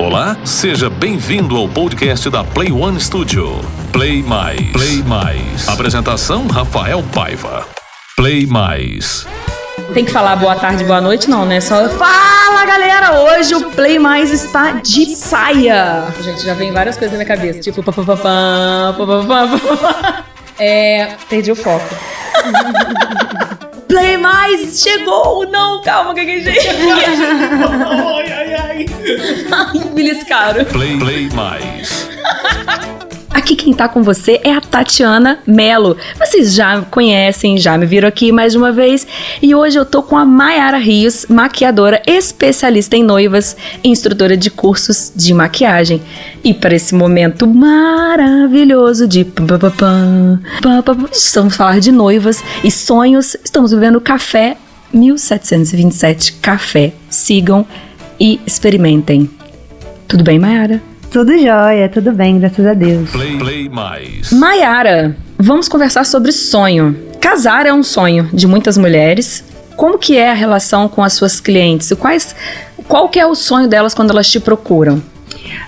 Olá, seja bem-vindo ao podcast da Play One Studio. Play Mais. Play Mais. Apresentação Rafael Paiva. Play Mais. Tem que falar boa tarde, boa noite, não, né? Só fala, galera! Hoje o Play Mais está de saia. Gente, já vem várias coisas na minha cabeça, tipo papapá, papapá, É, perdi o foco. Play Mais chegou! Não, calma, que que gente. ai, ai, ai. Ai, beliscaram. Play, Play Mais. Aqui quem tá com você é a Tatiana Melo. Vocês já conhecem, já me viram aqui mais uma vez. E hoje eu tô com a Mayara Rios, maquiadora especialista em noivas e instrutora de cursos de maquiagem. E para esse momento maravilhoso de estamos falar de noivas e sonhos, estamos vivendo café 1727 café. Sigam e experimentem. Tudo bem, Mayara? Tudo jóia, tudo bem, graças a Deus. Play, play mais. Mayara, vamos conversar sobre sonho. Casar é um sonho de muitas mulheres. Como que é a relação com as suas clientes? Quais, qual que é o sonho delas quando elas te procuram?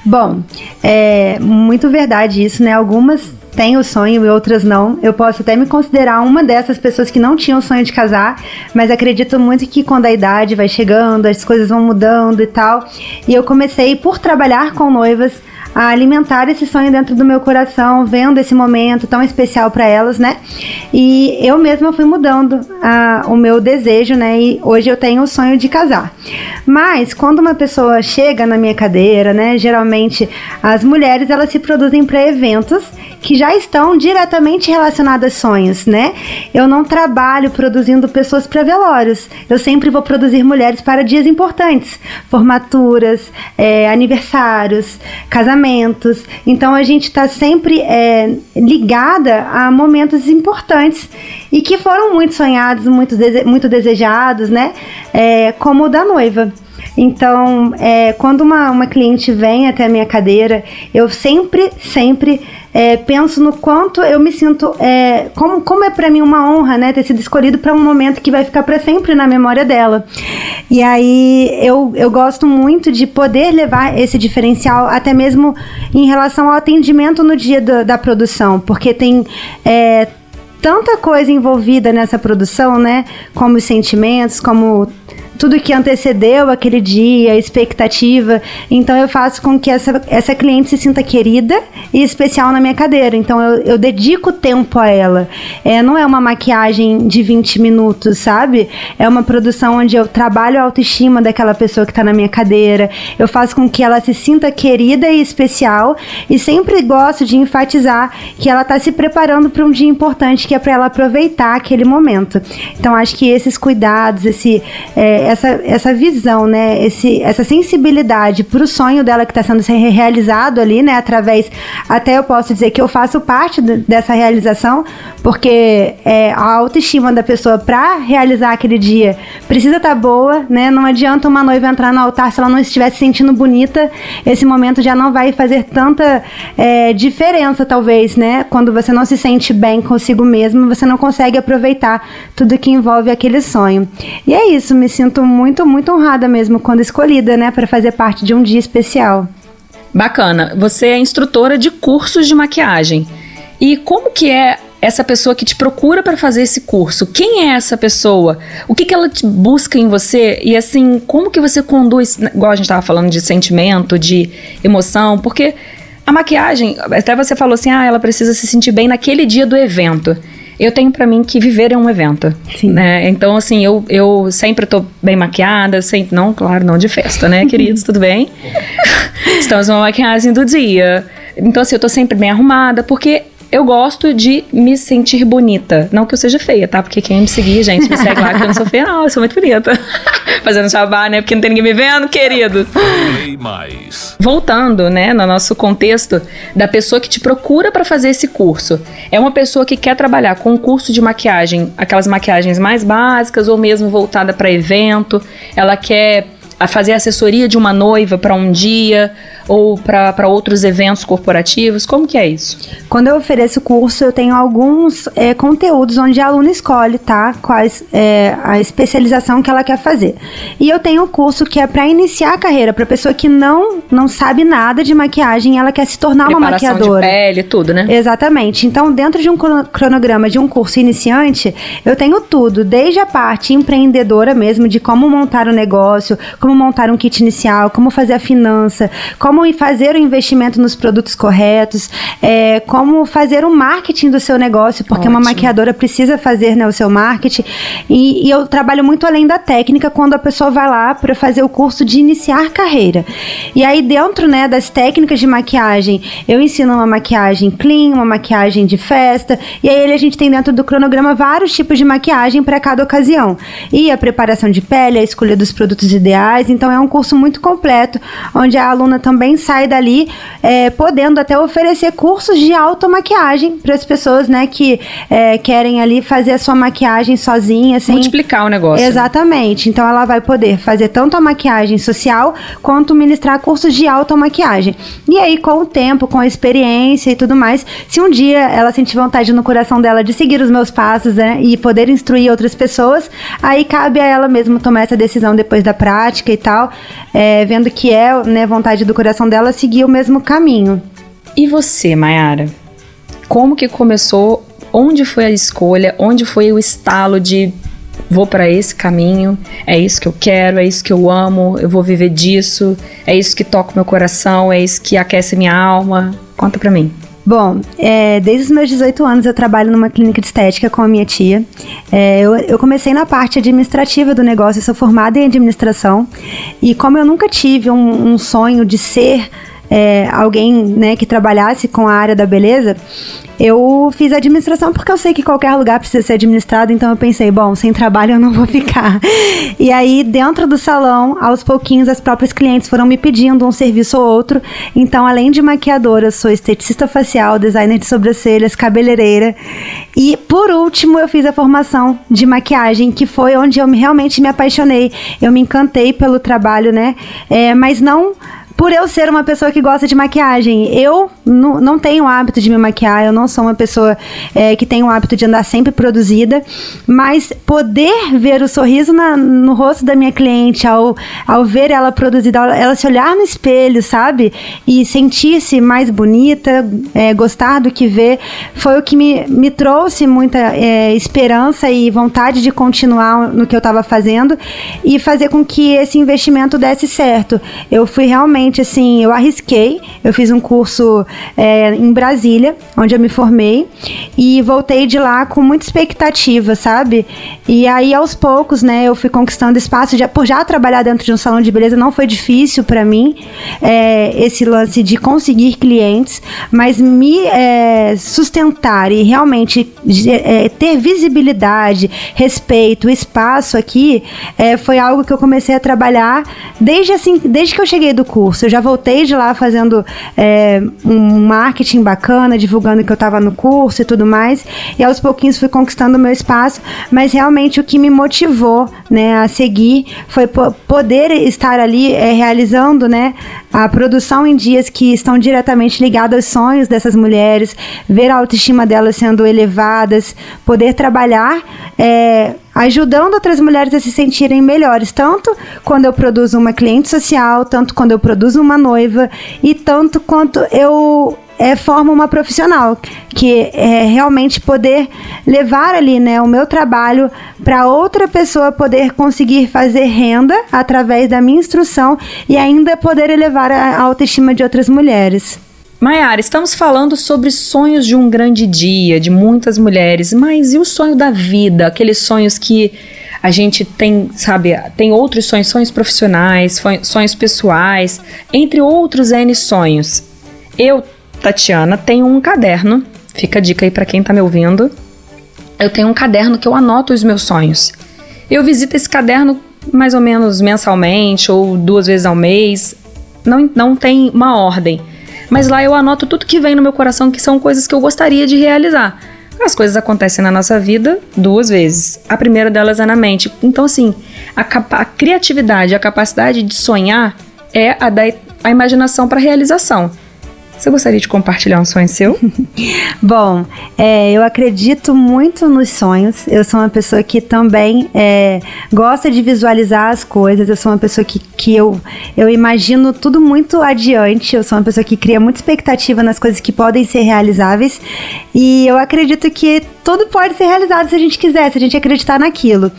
Bom, é muito verdade isso, né? Algumas têm o sonho e outras não. Eu posso até me considerar uma dessas pessoas que não tinham o sonho de casar, mas acredito muito que quando a idade vai chegando, as coisas vão mudando e tal. E eu comecei por trabalhar com noivas a alimentar esse sonho dentro do meu coração, vendo esse momento tão especial para elas, né? E eu mesma fui mudando a, o meu desejo, né? E hoje eu tenho o sonho de casar. Mas quando uma pessoa chega na minha cadeira, né? Geralmente as mulheres elas se produzem para eventos que já estão diretamente relacionados a sonhos, né? Eu não trabalho produzindo pessoas para velórios. Eu sempre vou produzir mulheres para dias importantes, formaturas, é, aniversários, casamentos. Então a gente está sempre é, ligada a momentos importantes e que foram muito sonhados, muito, dese muito desejados, né? É, como o da noiva. Então, é, quando uma, uma cliente vem até a minha cadeira, eu sempre, sempre é, penso no quanto eu me sinto, é, como, como é para mim uma honra, né, ter sido escolhido para um momento que vai ficar para sempre na memória dela. E aí eu, eu gosto muito de poder levar esse diferencial, até mesmo em relação ao atendimento no dia do, da produção, porque tem é, tanta coisa envolvida nessa produção, né, como os sentimentos, como tudo que antecedeu aquele dia, a expectativa. Então eu faço com que essa, essa cliente se sinta querida e especial na minha cadeira. Então eu, eu dedico tempo a ela. É, não é uma maquiagem de 20 minutos, sabe? É uma produção onde eu trabalho a autoestima daquela pessoa que está na minha cadeira. Eu faço com que ela se sinta querida e especial e sempre gosto de enfatizar que ela está se preparando para um dia importante que é para ela aproveitar aquele momento. Então acho que esses cuidados, esse é, essa, essa visão, né? Esse, essa sensibilidade para o sonho dela que está sendo realizado ali, né? Através, até eu posso dizer que eu faço parte dessa realização, porque é, a autoestima da pessoa para realizar aquele dia precisa estar tá boa, né? Não adianta uma noiva entrar no altar se ela não estiver se sentindo bonita, esse momento já não vai fazer tanta é, diferença, talvez, né? Quando você não se sente bem consigo mesmo, você não consegue aproveitar tudo que envolve aquele sonho. E é isso, me sinto sinto muito, muito honrada mesmo quando escolhida, né, para fazer parte de um dia especial. Bacana. Você é instrutora de cursos de maquiagem. E como que é essa pessoa que te procura para fazer esse curso? Quem é essa pessoa? O que, que ela busca em você? E assim, como que você conduz, igual a gente estava falando de sentimento, de emoção? Porque a maquiagem, até você falou assim, ah, ela precisa se sentir bem naquele dia do evento eu tenho para mim que viver é um evento. Sim. Né? Então, assim, eu, eu sempre tô bem maquiada, sempre. Não, claro, não de festa, né, queridos? Tudo bem? Estamos numa maquiagem do dia. Então, assim, eu tô sempre bem arrumada, porque eu gosto de me sentir bonita. Não que eu seja feia, tá? Porque quem me seguir, gente, me segue lá que eu não sou feia, não. Eu sou muito bonita. Fazendo jabá, né? Porque não tem ninguém me vendo, queridos. mais. Voltando, né, no nosso contexto da pessoa que te procura para fazer esse curso. É uma pessoa que quer trabalhar com um curso de maquiagem, aquelas maquiagens mais básicas ou mesmo voltada para evento. Ela quer a fazer assessoria de uma noiva para um dia ou para outros eventos corporativos? Como que é isso? Quando eu ofereço curso, eu tenho alguns é, conteúdos onde a aluna escolhe, tá? Quais é, a especialização que ela quer fazer. E eu tenho o um curso que é para iniciar a carreira, para pessoa que não não sabe nada de maquiagem, ela quer se tornar Preparação uma maquiadora. de pele, tudo, né? Exatamente. Então, dentro de um cronograma de um curso iniciante, eu tenho tudo, desde a parte empreendedora mesmo, de como montar o um negócio, como montar um kit inicial, como fazer a finança, como fazer o investimento nos produtos corretos, é, como fazer o marketing do seu negócio, porque Ótimo. uma maquiadora precisa fazer né, o seu marketing. E, e eu trabalho muito além da técnica quando a pessoa vai lá para fazer o curso de iniciar carreira. E aí, dentro né, das técnicas de maquiagem, eu ensino uma maquiagem clean, uma maquiagem de festa, e aí a gente tem dentro do cronograma vários tipos de maquiagem para cada ocasião. E a preparação de pele, a escolha dos produtos ideais, então é um curso muito completo, onde a aluna também sai dali é, podendo até oferecer cursos de automaquiagem para as pessoas né, que é, querem ali fazer a sua maquiagem sozinha. Sem... Multiplicar o negócio. Exatamente. Então ela vai poder fazer tanto a maquiagem social quanto ministrar cursos de automaquiagem. E aí, com o tempo, com a experiência e tudo mais, se um dia ela sentir vontade no coração dela de seguir os meus passos né, e poder instruir outras pessoas, aí cabe a ela mesmo tomar essa decisão depois da prática e tal, é, vendo que é né, vontade do coração dela seguir o mesmo caminho. E você, Mayara? Como que começou? Onde foi a escolha? Onde foi o estalo de vou para esse caminho, é isso que eu quero, é isso que eu amo, eu vou viver disso, é isso que toca meu coração, é isso que aquece minha alma. Conta pra mim. Bom, é, desde os meus 18 anos eu trabalho numa clínica de estética com a minha tia. É, eu, eu, comecei na parte administrativa do negócio, eu sou formada em administração. E como eu nunca tive um, um sonho de ser é, alguém né, que trabalhasse com a área da beleza, eu fiz administração porque eu sei que qualquer lugar precisa ser administrado, então eu pensei, bom, sem trabalho eu não vou ficar. E aí, dentro do salão, aos pouquinhos, as próprias clientes foram me pedindo um serviço ou outro. Então, além de maquiadora, sou esteticista facial, designer de sobrancelhas, cabeleireira. E, por último, eu fiz a formação de maquiagem, que foi onde eu realmente me apaixonei. Eu me encantei pelo trabalho, né? É, mas não por eu ser uma pessoa que gosta de maquiagem. Eu não tenho o hábito de me maquiar, eu não sou uma pessoa é, que tem o hábito de andar sempre produzida, mas poder ver o sorriso na, no rosto da minha cliente ao, ao ver ela produzida, ela se olhar no espelho, sabe? E sentir-se mais bonita, é, gostar do que vê, foi o que me, me trouxe muita é, esperança e vontade de continuar no que eu estava fazendo e fazer com que esse investimento desse certo. Eu fui realmente realmente, assim, eu arrisquei. Eu fiz um curso é, em Brasília, onde eu me formei, e voltei de lá com muita expectativa, sabe? E aí, aos poucos, né, eu fui conquistando espaço. Já, por já trabalhar dentro de um salão de beleza, não foi difícil para mim é, esse lance de conseguir clientes, mas me é, sustentar e realmente é, ter visibilidade, respeito, espaço aqui, é, foi algo que eu comecei a trabalhar desde assim, desde que eu cheguei do curso curso. Eu já voltei de lá fazendo é, um marketing bacana, divulgando que eu estava no curso e tudo mais. E aos pouquinhos fui conquistando o meu espaço, mas realmente o que me motivou né, a seguir foi poder estar ali é, realizando né, a produção em dias que estão diretamente ligados aos sonhos dessas mulheres, ver a autoestima delas sendo elevadas, poder trabalhar. É, ajudando outras mulheres a se sentirem melhores, tanto quando eu produzo uma cliente social, tanto quando eu produzo uma noiva e tanto quanto eu é, formo uma profissional, que é realmente poder levar ali né, o meu trabalho para outra pessoa poder conseguir fazer renda através da minha instrução e ainda poder elevar a autoestima de outras mulheres. Maiara, estamos falando sobre sonhos de um grande dia, de muitas mulheres, mas e o sonho da vida? Aqueles sonhos que a gente tem, sabe, tem outros sonhos, sonhos profissionais, sonhos pessoais, entre outros N sonhos. Eu, Tatiana, tenho um caderno, fica a dica aí para quem tá me ouvindo. Eu tenho um caderno que eu anoto os meus sonhos. Eu visito esse caderno mais ou menos mensalmente ou duas vezes ao mês. Não, não tem uma ordem mas lá eu anoto tudo que vem no meu coração que são coisas que eu gostaria de realizar. As coisas acontecem na nossa vida duas vezes. A primeira delas é na mente. Então, assim, a, criatividade, a capacidade de sonhar é a da a imaginação para realização. Você gostaria de compartilhar um sonho seu? Bom, é, eu acredito muito nos sonhos. Eu sou uma pessoa que também é, gosta de visualizar as coisas. Eu sou uma pessoa que, que eu, eu imagino tudo muito adiante. Eu sou uma pessoa que cria muita expectativa nas coisas que podem ser realizáveis. E eu acredito que tudo pode ser realizado se a gente quiser, se a gente acreditar naquilo.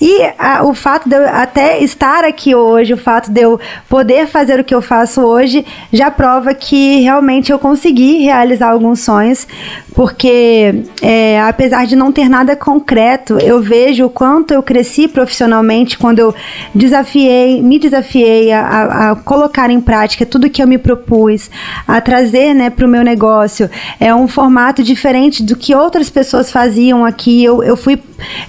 E a, o fato de eu até estar aqui hoje, o fato de eu poder fazer o que eu faço hoje, já prova que realmente eu consegui realizar alguns sonhos, porque é, apesar de não ter nada concreto, eu vejo o quanto eu cresci profissionalmente quando eu desafiei, me desafiei a, a colocar em prática tudo que eu me propus, a trazer né, para o meu negócio. É um formato diferente do que outras pessoas pessoas faziam aqui. Eu, eu, fui,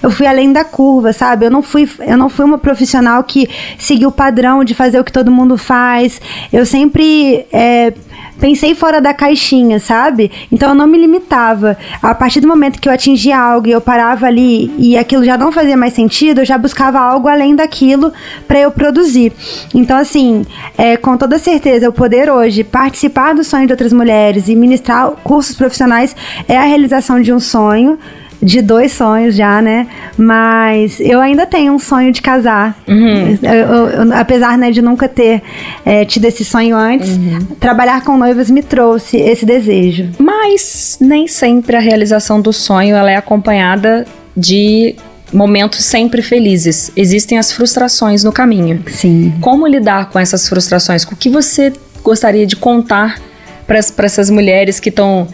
eu fui além da curva, sabe? Eu não, fui, eu não fui uma profissional que seguiu o padrão de fazer o que todo mundo faz. Eu sempre. É, pensei fora da caixinha, sabe? Então eu não me limitava. A partir do momento que eu atingia algo e eu parava ali e aquilo já não fazia mais sentido, eu já buscava algo além daquilo para eu produzir. Então, assim, é, com toda certeza, eu poder hoje participar do sonho de outras mulheres e ministrar cursos profissionais é a realização de um sonho de dois sonhos já, né? Mas eu ainda tenho um sonho de casar. Uhum. Eu, eu, eu, apesar né, de nunca ter é, tido esse sonho antes, uhum. trabalhar com noivas me trouxe esse desejo. Mas nem sempre a realização do sonho ela é acompanhada de momentos sempre felizes. Existem as frustrações no caminho. Sim. Como lidar com essas frustrações? O que você gostaria de contar para essas mulheres que estão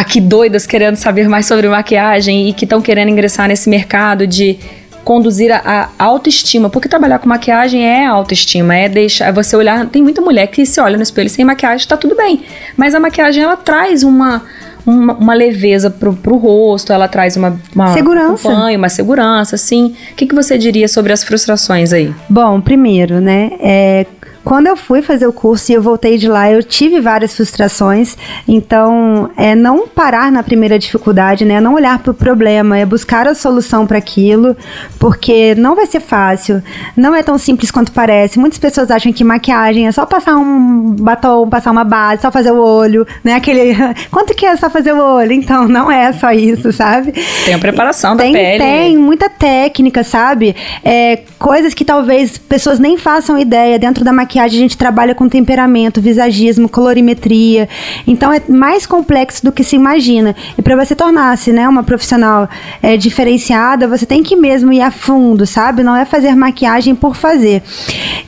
aqui doidas querendo saber mais sobre maquiagem e que estão querendo ingressar nesse mercado de conduzir a, a, autoestima, porque trabalhar com maquiagem é autoestima, é deixar é você olhar, tem muita mulher que se olha no espelho sem maquiagem, tá tudo bem, mas a maquiagem ela traz uma uma, uma leveza pro, pro rosto, ela traz uma, uma segurança, um banho, uma segurança, assim. O que, que você diria sobre as frustrações aí? Bom, primeiro, né, é, quando eu fui fazer o curso e eu voltei de lá, eu tive várias frustrações. Então, é não parar na primeira dificuldade, né? Não olhar para o problema, é buscar a solução para aquilo, porque não vai ser fácil, não é tão simples quanto parece. Muitas pessoas acham que maquiagem é só passar um batom, passar uma base, só fazer o olho, né? Aquele. Quanto que é só fazer o olho? Então, não é só isso, sabe? Tem a preparação tem, da pele. Tem muita técnica, sabe? É, coisas que talvez pessoas nem façam ideia dentro da maquiagem maquiagem a gente trabalha com temperamento, visagismo, colorimetria. Então é mais complexo do que se imagina. E para você tornar-se né, uma profissional é, diferenciada, você tem que mesmo ir a fundo, sabe? Não é fazer maquiagem por fazer.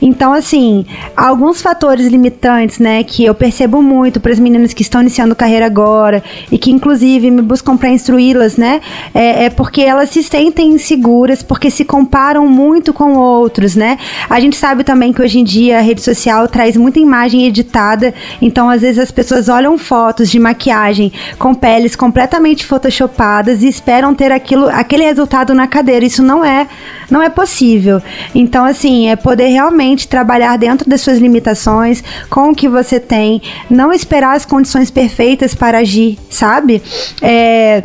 Então, assim, alguns fatores limitantes, né, que eu percebo muito para as meninas que estão iniciando carreira agora e que, inclusive, me buscam para instruí-las, né, é, é, porque elas se sentem inseguras, porque se comparam muito com outros, né. A gente sabe também que hoje em dia a rede social traz muita imagem editada, então às vezes as pessoas olham fotos de maquiagem com peles completamente photoshopadas e esperam ter aquilo, aquele resultado na cadeira. Isso não é, não é possível. Então assim, é poder realmente trabalhar dentro das suas limitações, com o que você tem, não esperar as condições perfeitas para agir, sabe? É,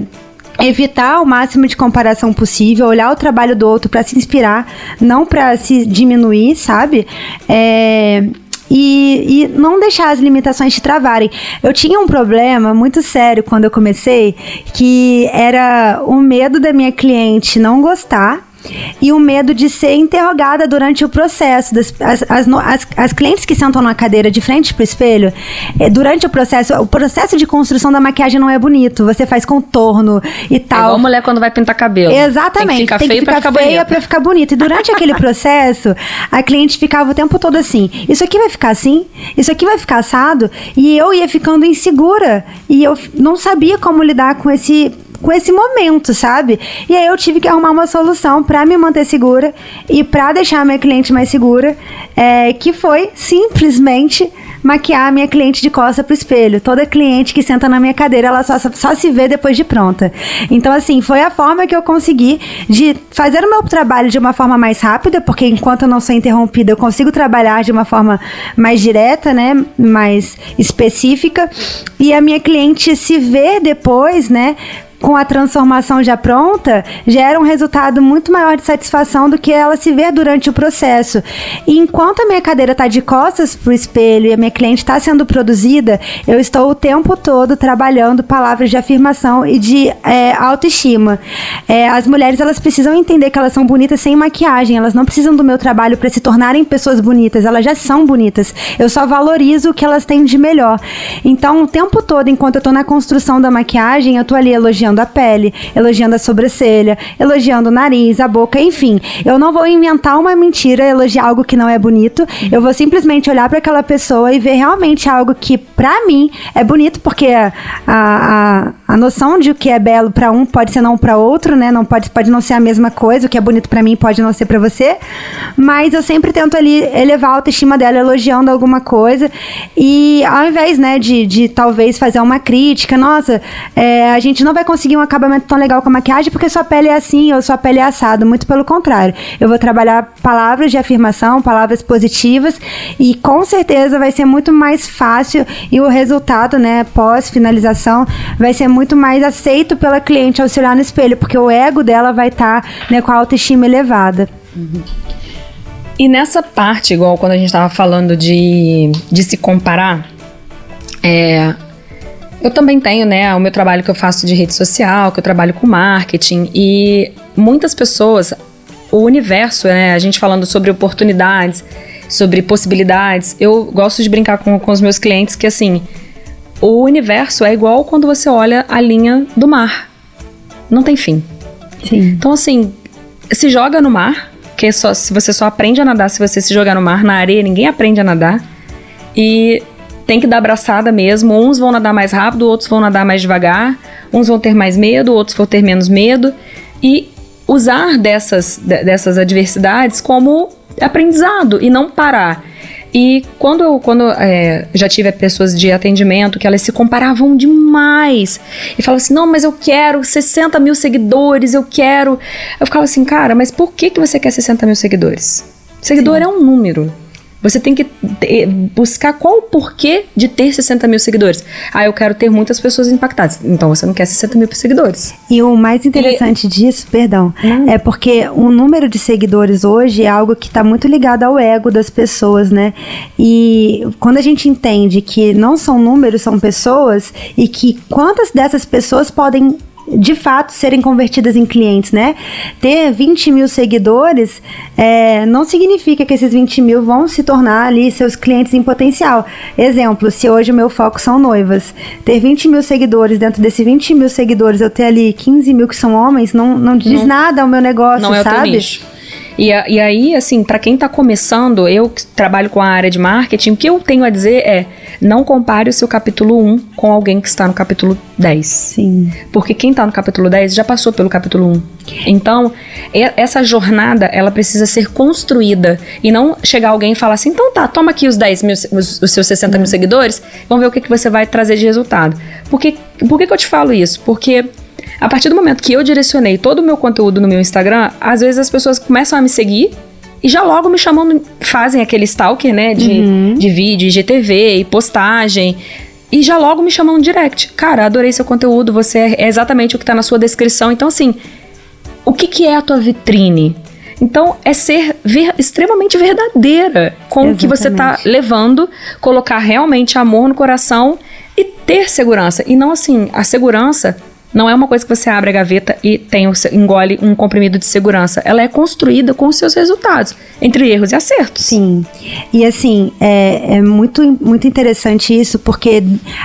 evitar o máximo de comparação possível, olhar o trabalho do outro para se inspirar, não para se diminuir, sabe? É, e, e, não deixar as limitações te travarem. Eu tinha um problema muito sério quando eu comecei, que era o medo da minha cliente não gostar e o medo de ser interrogada durante o processo. Das, as, as, as, as clientes que sentam na cadeira de frente pro espelho, é, durante o processo, o processo de construção da maquiagem não é bonito. Você faz contorno e tal. É igual mulher quando vai pintar cabelo. Exatamente. Tem que ficar, tem que ficar feia pra ficar bonita. E durante aquele processo, a cliente ficava o tempo todo assim: Isso aqui vai ficar assim? Isso aqui vai ficar assado? E eu ia ficando insegura. E eu não sabia como lidar com esse com esse momento, sabe? E aí eu tive que arrumar uma solução para me manter segura e para deixar a minha cliente mais segura, é, que foi simplesmente maquiar a minha cliente de costa pro espelho. Toda cliente que senta na minha cadeira, ela só, só se vê depois de pronta. Então, assim, foi a forma que eu consegui de fazer o meu trabalho de uma forma mais rápida, porque enquanto eu não sou interrompida, eu consigo trabalhar de uma forma mais direta, né? Mais específica. E a minha cliente se ver depois, né? Com a transformação já pronta, gera um resultado muito maior de satisfação do que ela se ver durante o processo. E enquanto a minha cadeira está de costas para o espelho e a minha cliente está sendo produzida, eu estou o tempo todo trabalhando palavras de afirmação e de é, autoestima. É, as mulheres elas precisam entender que elas são bonitas sem maquiagem, elas não precisam do meu trabalho para se tornarem pessoas bonitas, elas já são bonitas. Eu só valorizo o que elas têm de melhor. Então, o tempo todo, enquanto eu estou na construção da maquiagem, eu estou ali elogiando a pele, elogiando a sobrancelha, elogiando o nariz, a boca, enfim. Eu não vou inventar uma mentira, elogiar algo que não é bonito. Eu vou simplesmente olhar para aquela pessoa e ver realmente algo que, para mim, é bonito, porque a, a, a noção de o que é belo para um pode ser não para outro, né? Não pode, pode não ser a mesma coisa. O que é bonito para mim pode não ser para você. Mas eu sempre tento ali elevar a autoestima dela, elogiando alguma coisa. E ao invés, né, de, de talvez fazer uma crítica, nossa, é, a gente não vai conseguir um acabamento tão legal com a maquiagem porque sua pele é assim ou sua pele é assado. Muito pelo contrário. Eu vou trabalhar palavras de afirmação, palavras positivas e com certeza vai ser muito mais fácil e o resultado, né, pós finalização, vai ser muito mais aceito pela cliente ao se olhar no espelho, porque o ego dela vai estar tá, né, com a autoestima elevada. Uhum. E nessa parte, igual quando a gente estava falando de, de se comparar, é, eu também tenho, né, o meu trabalho que eu faço de rede social, que eu trabalho com marketing, e muitas pessoas, o universo, né, a gente falando sobre oportunidades, sobre possibilidades, eu gosto de brincar com, com os meus clientes que, assim, o universo é igual quando você olha a linha do mar. Não tem fim. Sim. Então, assim, se joga no mar, que só, se você só aprende a nadar se você se jogar no mar, na areia ninguém aprende a nadar. E tem que dar abraçada mesmo. Uns vão nadar mais rápido, outros vão nadar mais devagar. Uns vão ter mais medo, outros vão ter menos medo. E usar dessas, dessas adversidades como aprendizado e não parar. E quando eu quando, é, já tive pessoas de atendimento que elas se comparavam demais e falavam assim: não, mas eu quero 60 mil seguidores, eu quero. Eu ficava assim, cara, mas por que, que você quer 60 mil seguidores? Seguidor Sim. é um número. Você tem que buscar qual o porquê de ter 60 mil seguidores. Ah, eu quero ter muitas pessoas impactadas. Então você não quer 60 mil seguidores. E o mais interessante e... disso, perdão, hum. é porque o número de seguidores hoje é algo que está muito ligado ao ego das pessoas, né? E quando a gente entende que não são números, são pessoas, e que quantas dessas pessoas podem de fato serem convertidas em clientes, né? Ter 20 mil seguidores é, não significa que esses 20 mil vão se tornar ali seus clientes em potencial. Exemplo, se hoje o meu foco são noivas, ter 20 mil seguidores, dentro desses 20 mil seguidores eu ter ali 15 mil que são homens, não, não diz não, nada ao meu negócio, não sabe? É o teu nicho. E, e aí, assim, para quem está começando, eu trabalho com a área de marketing, o que eu tenho a dizer é: não compare o seu capítulo 1 com alguém que está no capítulo 10. Sim. Porque quem está no capítulo 10 já passou pelo capítulo 1. Então, essa jornada, ela precisa ser construída e não chegar alguém e falar assim: então tá, toma aqui os 10 mil, os, os seus 60 mil seguidores, vamos ver o que, que você vai trazer de resultado. Porque, por que, que eu te falo isso? Porque a partir do momento que eu direcionei todo o meu conteúdo no meu Instagram, às vezes as pessoas começam a me seguir e já logo me chamam, fazem aquele stalker, né, de, uhum. de vídeo, IGTV e postagem. E já logo me chamam no direct. Cara, adorei seu conteúdo, você é exatamente o que tá na sua descrição. Então, assim, o que, que é a tua vitrine? Então, é ser ver, extremamente verdadeira com Exatamente. o que você está levando, colocar realmente amor no coração e ter segurança. E não assim, a segurança não é uma coisa que você abre a gaveta e tem engole um comprimido de segurança. Ela é construída com os seus resultados, entre erros e acertos. Sim. E assim, é, é muito, muito interessante isso, porque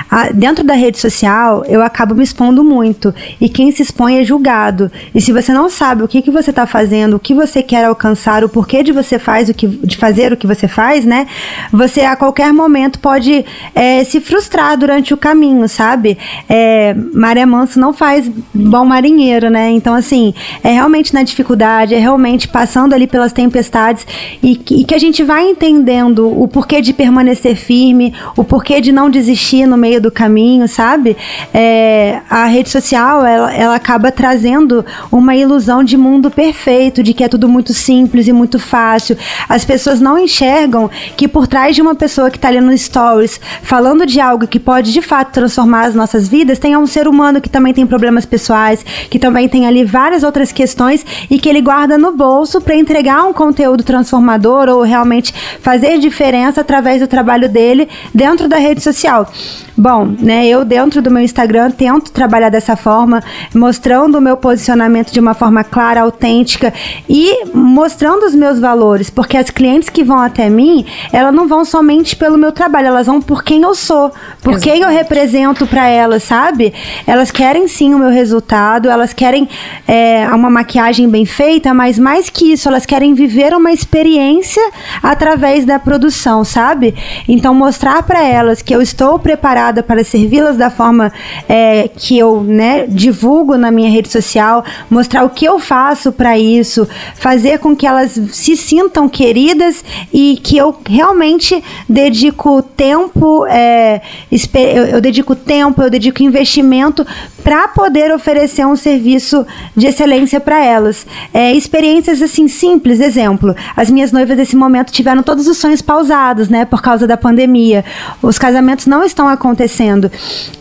a, dentro da rede social eu acabo me expondo muito. E quem se expõe é julgado. E se você não sabe o que, que você está fazendo, o que você quer alcançar, o porquê de você faz o que, de fazer o que você faz, né? Você a qualquer momento pode é, se frustrar durante o caminho, sabe? É, Maré Manso não faz bom marinheiro, né? Então, assim, é realmente na dificuldade, é realmente passando ali pelas tempestades e, e que a gente vai entendendo o porquê de permanecer firme, o porquê de não desistir no meio do caminho, sabe? É, a rede social, ela, ela acaba trazendo uma ilusão de mundo perfeito, de que é tudo muito simples e muito fácil. As pessoas não enxergam que por trás de uma pessoa que está ali no stories falando de algo que pode de fato transformar as nossas vidas, tem um ser humano que também tem tem problemas pessoais, que também tem ali várias outras questões e que ele guarda no bolso para entregar um conteúdo transformador ou realmente fazer diferença através do trabalho dele dentro da rede social. Bom, né, eu dentro do meu Instagram tento trabalhar dessa forma, mostrando o meu posicionamento de uma forma clara, autêntica e mostrando os meus valores, porque as clientes que vão até mim, elas não vão somente pelo meu trabalho, elas vão por quem eu sou, por Exatamente. quem eu represento para elas, sabe? Elas querem sim o meu resultado, elas querem é, uma maquiagem bem feita, mas mais que isso, elas querem viver uma experiência através da produção, sabe? Então mostrar para elas que eu estou preparada para servi-las da forma é, que eu né, divulgo na minha rede social, mostrar o que eu faço para isso, fazer com que elas se sintam queridas e que eu realmente dedico tempo, é, eu, eu dedico tempo, eu dedico investimento para poder oferecer um serviço de excelência para elas. É, experiências assim simples, exemplo, as minhas noivas nesse momento tiveram todos os sonhos pausados, né, por causa da pandemia. Os casamentos não estão acontecendo.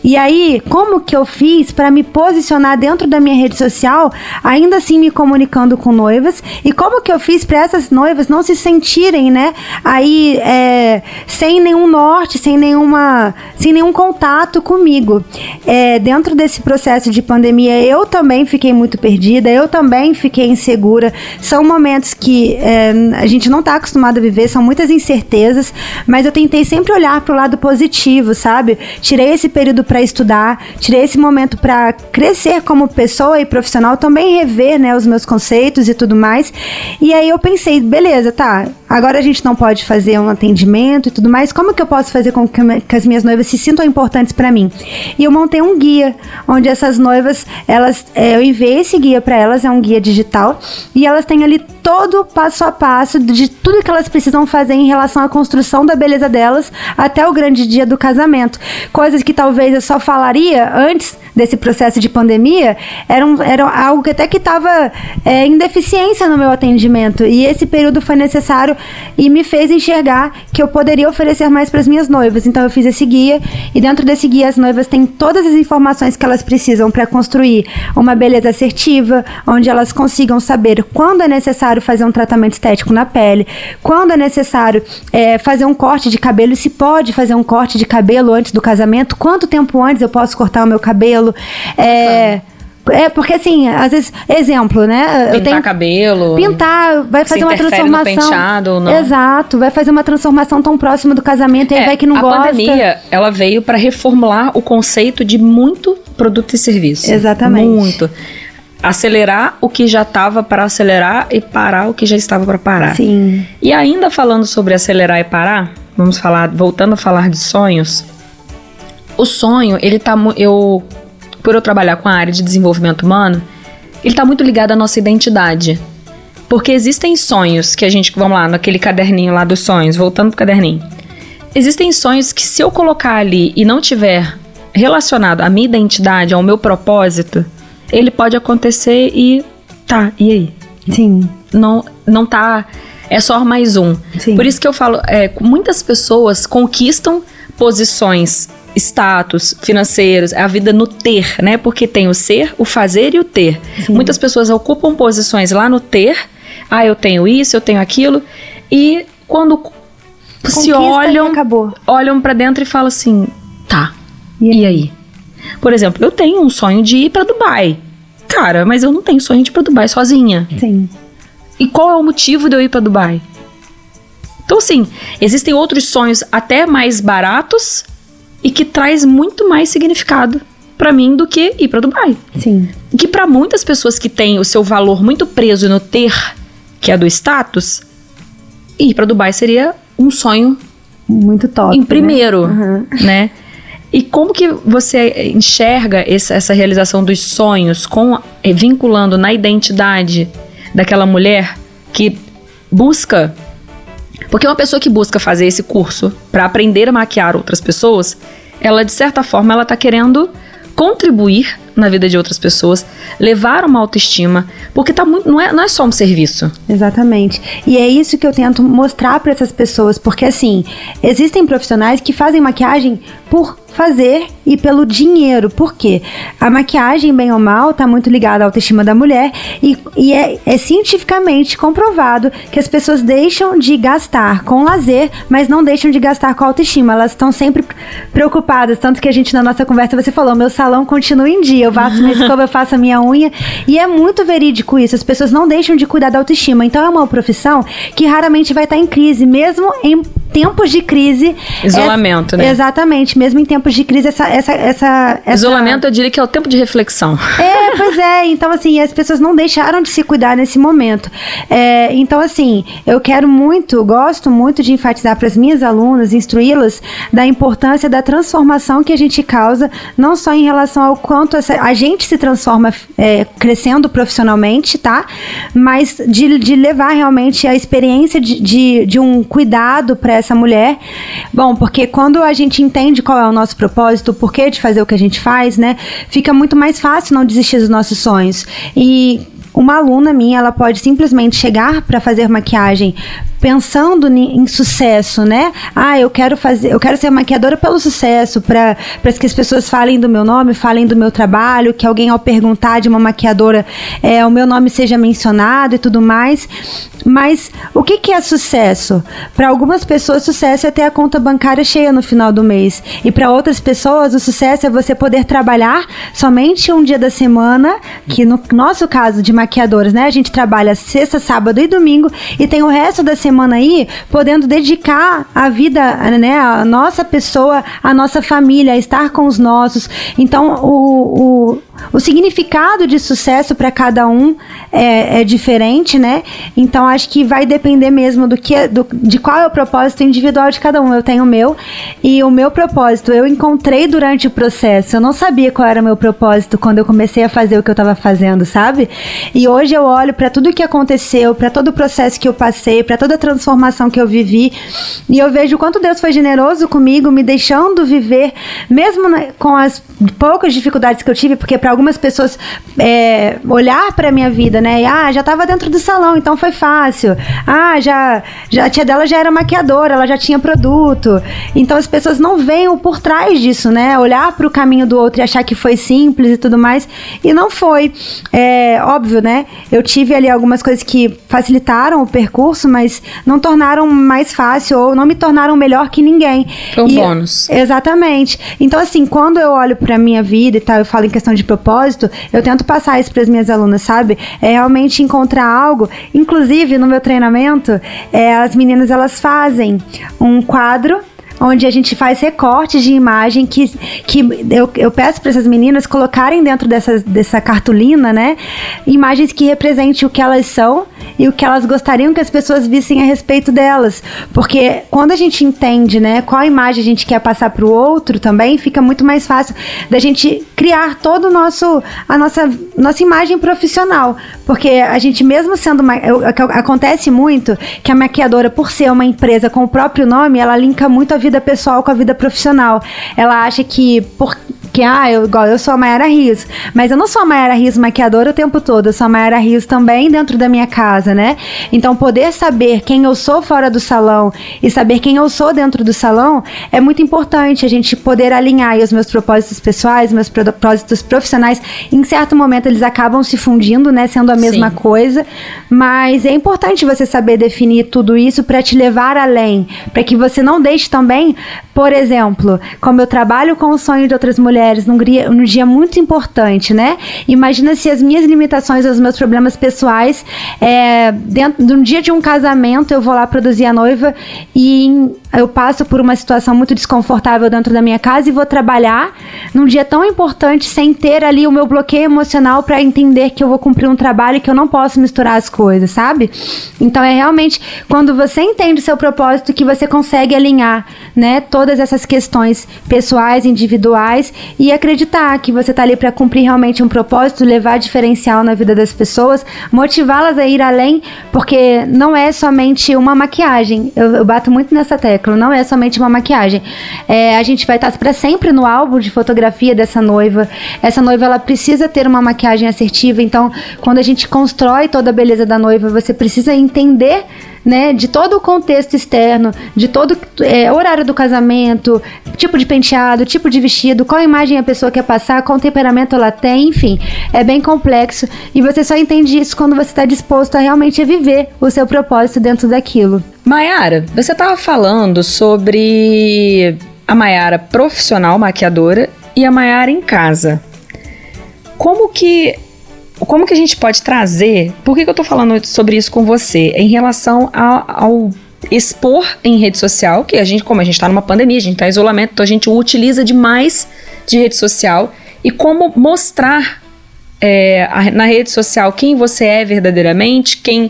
E aí, como que eu fiz para me posicionar dentro da minha rede social, ainda assim me comunicando com noivas? E como que eu fiz para essas noivas não se sentirem, né, aí é, sem nenhum norte, sem nenhuma, sem nenhum contato comigo? É, dentro desse processo processo de pandemia eu também fiquei muito perdida, eu também fiquei insegura. São momentos que é, a gente não está acostumado a viver, são muitas incertezas, mas eu tentei sempre olhar para o lado positivo, sabe? Tirei esse período para estudar, tirei esse momento para crescer como pessoa e profissional, também rever né, os meus conceitos e tudo mais. E aí eu pensei, beleza, tá, agora a gente não pode fazer um atendimento e tudo mais, como que eu posso fazer com que as minhas noivas se sintam importantes para mim? E eu montei um guia onde essas noivas, elas, é, eu enviei esse guia para elas, é um guia digital, e elas têm ali todo o passo a passo de tudo que elas precisam fazer em relação à construção da beleza delas até o grande dia do casamento. Coisas que talvez eu só falaria antes desse processo de pandemia, era, um, era algo que até que estava é, em deficiência no meu atendimento. E esse período foi necessário e me fez enxergar que eu poderia oferecer mais para as minhas noivas. Então eu fiz esse guia e dentro desse guia as noivas têm todas as informações que elas precisam para construir uma beleza assertiva, onde elas consigam saber quando é necessário fazer um tratamento estético na pele, quando é necessário é, fazer um corte de cabelo, e se pode fazer um corte de cabelo antes do casamento, quanto tempo antes eu posso cortar o meu cabelo. É, é, porque assim, às vezes, exemplo, né? Pintar eu tenho, cabelo. Pintar, vai fazer uma transformação. No penteado, não. Exato, vai fazer uma transformação tão próxima do casamento e é, aí vai que não a gosta. A pandemia, ela veio para reformular o conceito de muito produto e serviço. Exatamente. Muito. Acelerar o que já estava para acelerar e parar o que já estava para parar. Sim. E ainda falando sobre acelerar e parar, vamos falar, voltando a falar de sonhos. O sonho, ele tá eu por eu trabalhar com a área de desenvolvimento humano, ele está muito ligado à nossa identidade. Porque existem sonhos que a gente, vamos lá, naquele caderninho lá dos sonhos, voltando pro caderninho. Existem sonhos que se eu colocar ali e não tiver relacionado à minha identidade, ao meu propósito, ele pode acontecer e tá, e aí? Sim. Não, não tá. É só mais um. Sim. Por isso que eu falo, é, muitas pessoas conquistam posições status financeiros, é a vida no ter, né? Porque tem o ser, o fazer e o ter. Sim. Muitas pessoas ocupam posições lá no ter. Ah, eu tenho isso, eu tenho aquilo. E quando Conquista se olham, olham para dentro e falam assim: "Tá. E aí? e aí? Por exemplo, eu tenho um sonho de ir para Dubai. Cara, mas eu não tenho sonho de ir para Dubai sozinha. Sim. E qual é o motivo de eu ir para Dubai? Então, assim, existem outros sonhos até mais baratos e que traz muito mais significado para mim do que ir para Dubai. Sim. Que para muitas pessoas que têm o seu valor muito preso no ter, que é do status, ir para Dubai seria um sonho muito top. Em né? primeiro, né? Uhum. né? E como que você enxerga essa, realização dos sonhos com eh, vinculando na identidade daquela mulher que busca porque uma pessoa que busca fazer esse curso para aprender a maquiar outras pessoas, ela de certa forma ela está querendo contribuir na vida de outras pessoas, levar uma autoestima, porque tá muito, não, é, não é só um serviço. Exatamente. E é isso que eu tento mostrar para essas pessoas, porque assim, existem profissionais que fazem maquiagem por fazer e pelo dinheiro. Por quê? A maquiagem, bem ou mal, está muito ligada à autoestima da mulher e, e é, é, cientificamente comprovado que as pessoas deixam de gastar com lazer, mas não deixam de gastar com autoestima. Elas estão sempre preocupadas. Tanto que a gente, na nossa conversa, você falou: meu salão continua em dia. Eu faço minha escova, eu faço a minha unha. E é muito verídico isso. As pessoas não deixam de cuidar da autoestima. Então é uma profissão que raramente vai estar em crise, mesmo em tempos de crise. Isolamento, é, né? Exatamente, mesmo em tempos de crise, essa, essa, essa, essa, Isolamento, eu diria que é o tempo de reflexão. É, pois é. Então, assim, as pessoas não deixaram de se cuidar nesse momento. É, então, assim, eu quero muito, gosto muito de enfatizar para as minhas alunas, instruí-las da importância da transformação que a gente causa, não só em relação ao quanto essa, a gente se transforma é, crescendo profissionalmente, tá? Mas de, de levar realmente a experiência de, de, de um cuidado para essa mulher. Bom, porque quando a gente entende qual é o nosso propósito, o porquê de fazer o que a gente faz, né, fica muito mais fácil não desistir dos nossos sonhos. E uma aluna minha, ela pode simplesmente chegar para fazer maquiagem pensando em sucesso, né? Ah, eu quero fazer, eu quero ser maquiadora pelo sucesso, para que as pessoas falem do meu nome, falem do meu trabalho, que alguém ao perguntar de uma maquiadora, é, o meu nome seja mencionado e tudo mais. Mas o que, que é sucesso? Para algumas pessoas, sucesso é ter a conta bancária cheia no final do mês. E para outras pessoas, o sucesso é você poder trabalhar somente um dia da semana, que no nosso caso de maquiadoras, né, a gente trabalha sexta, sábado e domingo e tem o resto da semana aí, podendo dedicar a vida, né, a nossa pessoa, a nossa família, a estar com os nossos. Então, o, o o significado de sucesso para cada um é, é, diferente, né? Então acho que vai depender mesmo do que do, de qual é o propósito individual de cada um. Eu tenho o meu e o meu propósito eu encontrei durante o processo. Eu não sabia qual era o meu propósito quando eu comecei a fazer o que eu estava fazendo, sabe? E hoje eu olho para tudo que aconteceu, para todo o processo que eu passei, para toda a transformação que eu vivi e eu vejo quanto Deus foi generoso comigo, me deixando viver, mesmo com as poucas dificuldades que eu tive, porque para algumas pessoas é, olhar para minha vida, né? Ah, já estava dentro do salão, então foi fácil. Ah, já, já a tia dela já era maquiadora, ela já tinha produto. Então as pessoas não veem o por trás disso, né? Olhar para o caminho do outro e achar que foi simples e tudo mais. E não foi. É óbvio, né? Eu tive ali algumas coisas que facilitaram o percurso, mas não tornaram mais fácil ou não me tornaram melhor que ninguém. Foi um e, bônus. Exatamente. Então, assim, quando eu olho para minha vida e tal, eu falo em questão de propósito, eu tento passar isso para as minhas alunas, sabe? É realmente encontrar algo. Inclusive, no meu treinamento, é, as meninas elas fazem um quadro onde a gente faz recortes de imagem que, que eu, eu peço para essas meninas colocarem dentro dessa, dessa cartolina, né? Imagens que representem o que elas são e o que elas gostariam que as pessoas vissem a respeito delas. Porque quando a gente entende, né, qual imagem a gente quer passar para o outro também, fica muito mais fácil da gente criar todo o nosso a nossa nossa imagem profissional, porque a gente mesmo sendo uma, acontece muito que a maquiadora por ser uma empresa com o próprio nome, ela linka muito a vida pessoal com a vida profissional. Ela acha que por que, ah, eu, igual, eu sou a Mayara Rios, mas eu não sou a Mayara Rios maquiadora o tempo todo, eu sou a Mayara Rios também dentro da minha casa, né? Então, poder saber quem eu sou fora do salão e saber quem eu sou dentro do salão é muito importante, a gente poder alinhar os meus propósitos pessoais, meus propósitos profissionais. Em certo momento, eles acabam se fundindo, né, sendo a mesma Sim. coisa, mas é importante você saber definir tudo isso para te levar além, para que você não deixe também, por exemplo, como eu trabalho com o sonho de outras mulheres, mulheres num dia, num dia muito importante, né? Imagina se as minhas limitações, os meus problemas pessoais, é, dentro de um dia de um casamento, eu vou lá produzir a noiva e eu passo por uma situação muito desconfortável dentro da minha casa e vou trabalhar num dia tão importante sem ter ali o meu bloqueio emocional para entender que eu vou cumprir um trabalho e que eu não posso misturar as coisas, sabe? Então é realmente quando você entende o seu propósito que você consegue alinhar, né, todas essas questões pessoais, individuais e acreditar que você está ali para cumprir realmente um propósito, levar diferencial na vida das pessoas, motivá-las a ir além, porque não é somente uma maquiagem. Eu, eu bato muito nessa tecla, não é somente uma maquiagem. É, a gente vai estar para sempre no álbum de fotografia dessa noiva. Essa noiva ela precisa ter uma maquiagem assertiva, então quando a gente constrói toda a beleza da noiva, você precisa entender né, de todo o contexto externo, de todo é, horário do casamento, tipo de penteado, tipo de vestido, qual imagem a pessoa quer passar, qual temperamento ela tem, enfim, é bem complexo e você só entende isso quando você está disposto a realmente viver o seu propósito dentro daquilo. Mayara, você estava falando sobre a Mayara profissional maquiadora e a Mayara em casa. Como que como que a gente pode trazer? Por que, que eu tô falando sobre isso com você? Em relação ao, ao expor em rede social, que a gente, como a gente está numa pandemia, a gente está em isolamento, então a gente utiliza demais de rede social e como mostrar é, na rede social quem você é verdadeiramente, quem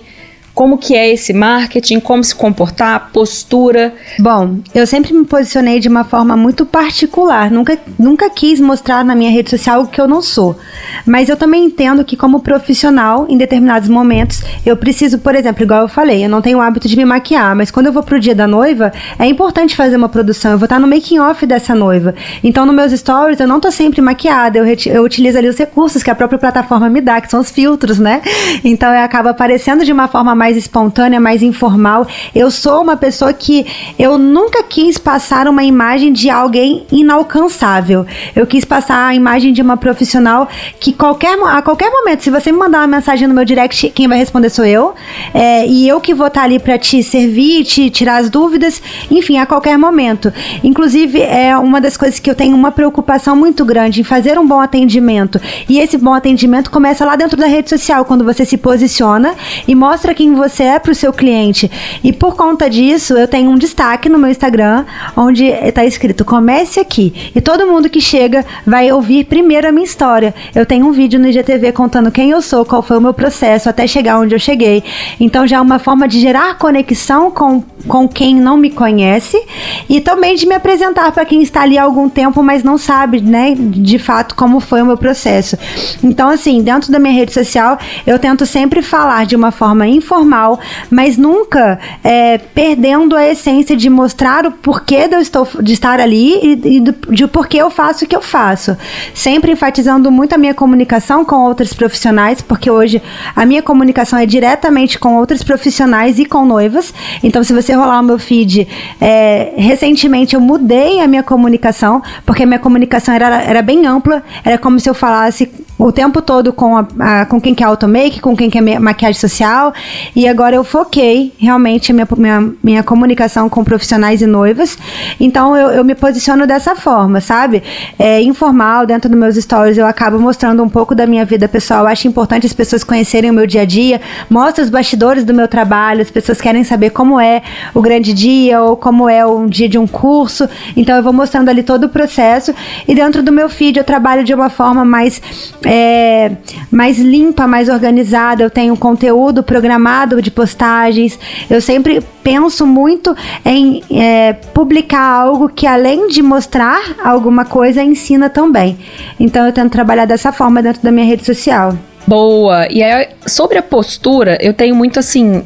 como que é esse marketing, como se comportar, postura? Bom, eu sempre me posicionei de uma forma muito particular. Nunca, nunca quis mostrar na minha rede social o que eu não sou. Mas eu também entendo que, como profissional, em determinados momentos, eu preciso, por exemplo, igual eu falei, eu não tenho o hábito de me maquiar, mas quando eu vou pro dia da noiva, é importante fazer uma produção. Eu vou estar no making off dessa noiva. Então, nos meus stories, eu não tô sempre maquiada. Eu, eu utilizo ali os recursos que a própria plataforma me dá, que são os filtros, né? Então, eu acabo aparecendo de uma forma mais espontânea, mais informal. Eu sou uma pessoa que eu nunca quis passar uma imagem de alguém inalcançável. Eu quis passar a imagem de uma profissional que qualquer, a qualquer momento, se você me mandar uma mensagem no meu direct, quem vai responder sou eu. É, e eu que vou estar ali para te servir, te tirar as dúvidas, enfim, a qualquer momento. Inclusive, é uma das coisas que eu tenho uma preocupação muito grande em fazer um bom atendimento. E esse bom atendimento começa lá dentro da rede social, quando você se posiciona e mostra quem você é para o seu cliente. E por conta disso, eu tenho um destaque no meu Instagram onde está escrito comece aqui. E todo mundo que chega vai ouvir primeiro a minha história. Eu tenho um vídeo no IGTV contando quem eu sou, qual foi o meu processo até chegar onde eu cheguei. Então já é uma forma de gerar conexão com, com quem não me conhece e também de me apresentar para quem está ali há algum tempo, mas não sabe, né, de fato como foi o meu processo. Então assim, dentro da minha rede social, eu tento sempre falar de uma forma informal, mas nunca é, perdendo a essência de mostrar o porquê de eu estou de estar ali e, e do, de porquê eu faço o que eu faço. Sempre enfatizando muito a minha comunicação com outros profissionais, porque hoje a minha comunicação é diretamente com outros profissionais e com noivas. Então, se você rolar o meu feed, é, recentemente eu mudei a minha comunicação, porque a minha comunicação era, era bem ampla, era como se eu falasse o tempo todo com, a, a, com quem quer automake, com quem quer maquiagem social, e agora eu foquei realmente minha, minha, minha comunicação com profissionais e noivas. Então eu, eu me posiciono dessa forma, sabe? É informal, dentro dos meus stories eu acabo mostrando um pouco da minha vida pessoal. Eu acho importante as pessoas conhecerem o meu dia a dia, mostra os bastidores do meu trabalho, as pessoas querem saber como é o grande dia ou como é um dia de um curso. Então eu vou mostrando ali todo o processo e dentro do meu feed eu trabalho de uma forma mais é, mais limpa, mais organizada. Eu tenho conteúdo programado de postagens. Eu sempre penso muito em é, publicar algo que, além de mostrar alguma coisa, ensina também. Então, eu tento trabalhar dessa forma dentro da minha rede social. Boa. E aí, sobre a postura, eu tenho muito assim.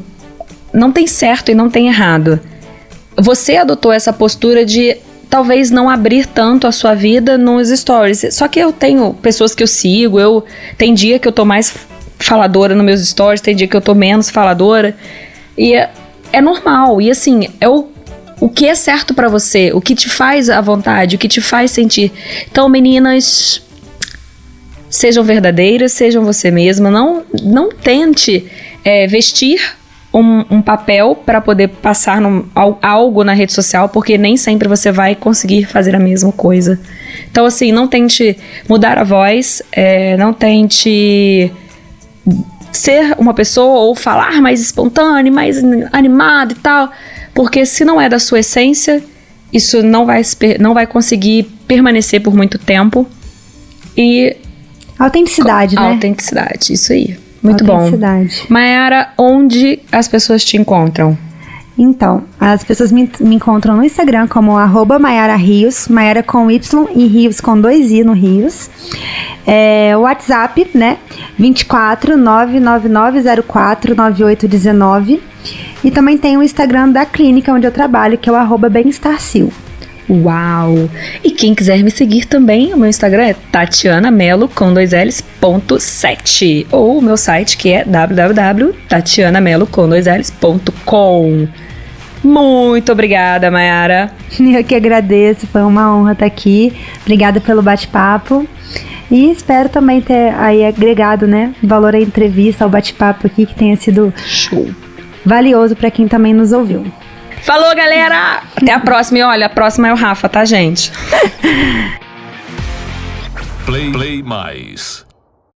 Não tem certo e não tem errado. Você adotou essa postura de talvez não abrir tanto a sua vida nos stories. Só que eu tenho pessoas que eu sigo, eu tem dia que eu tô mais faladora nos meus stories, tem dia que eu tô menos faladora. E é, é normal. E assim, é o, o que é certo para você, o que te faz à vontade, o que te faz sentir. Então, meninas, sejam verdadeiras, sejam você mesma. Não, não tente é, vestir um, um papel para poder passar num, algo na rede social, porque nem sempre você vai conseguir fazer a mesma coisa. Então, assim, não tente mudar a voz, é, não tente ser uma pessoa ou falar mais espontâneo, mais animado e tal, porque se não é da sua essência, isso não vai, não vai conseguir permanecer por muito tempo. E. Autenticidade, né? Autenticidade, isso aí. Muito bom. Mayara, onde as pessoas te encontram? Então, as pessoas me, me encontram no Instagram como arroba Mayara Rios, Mayara com Y e Rios com dois I no Rios. É, WhatsApp, né? 24 99904 9819. E também tem o Instagram da clínica onde eu trabalho, que é o arroba Bem-Estar Uau! E quem quiser me seguir também, o meu Instagram é Tatiana Melo com dois L's ponto 7 ou o meu site que é www.tatianamelo com dois L's ponto com. Muito obrigada, Mayara. Eu que agradeço, foi uma honra estar aqui. Obrigada pelo bate-papo. E espero também ter aí agregado, né, valor à entrevista, ao bate-papo aqui, que tenha sido Show. valioso para quem também nos ouviu. Falou, galera! Até a próxima. E olha, a próxima é o Rafa, tá, gente? Play, play mais.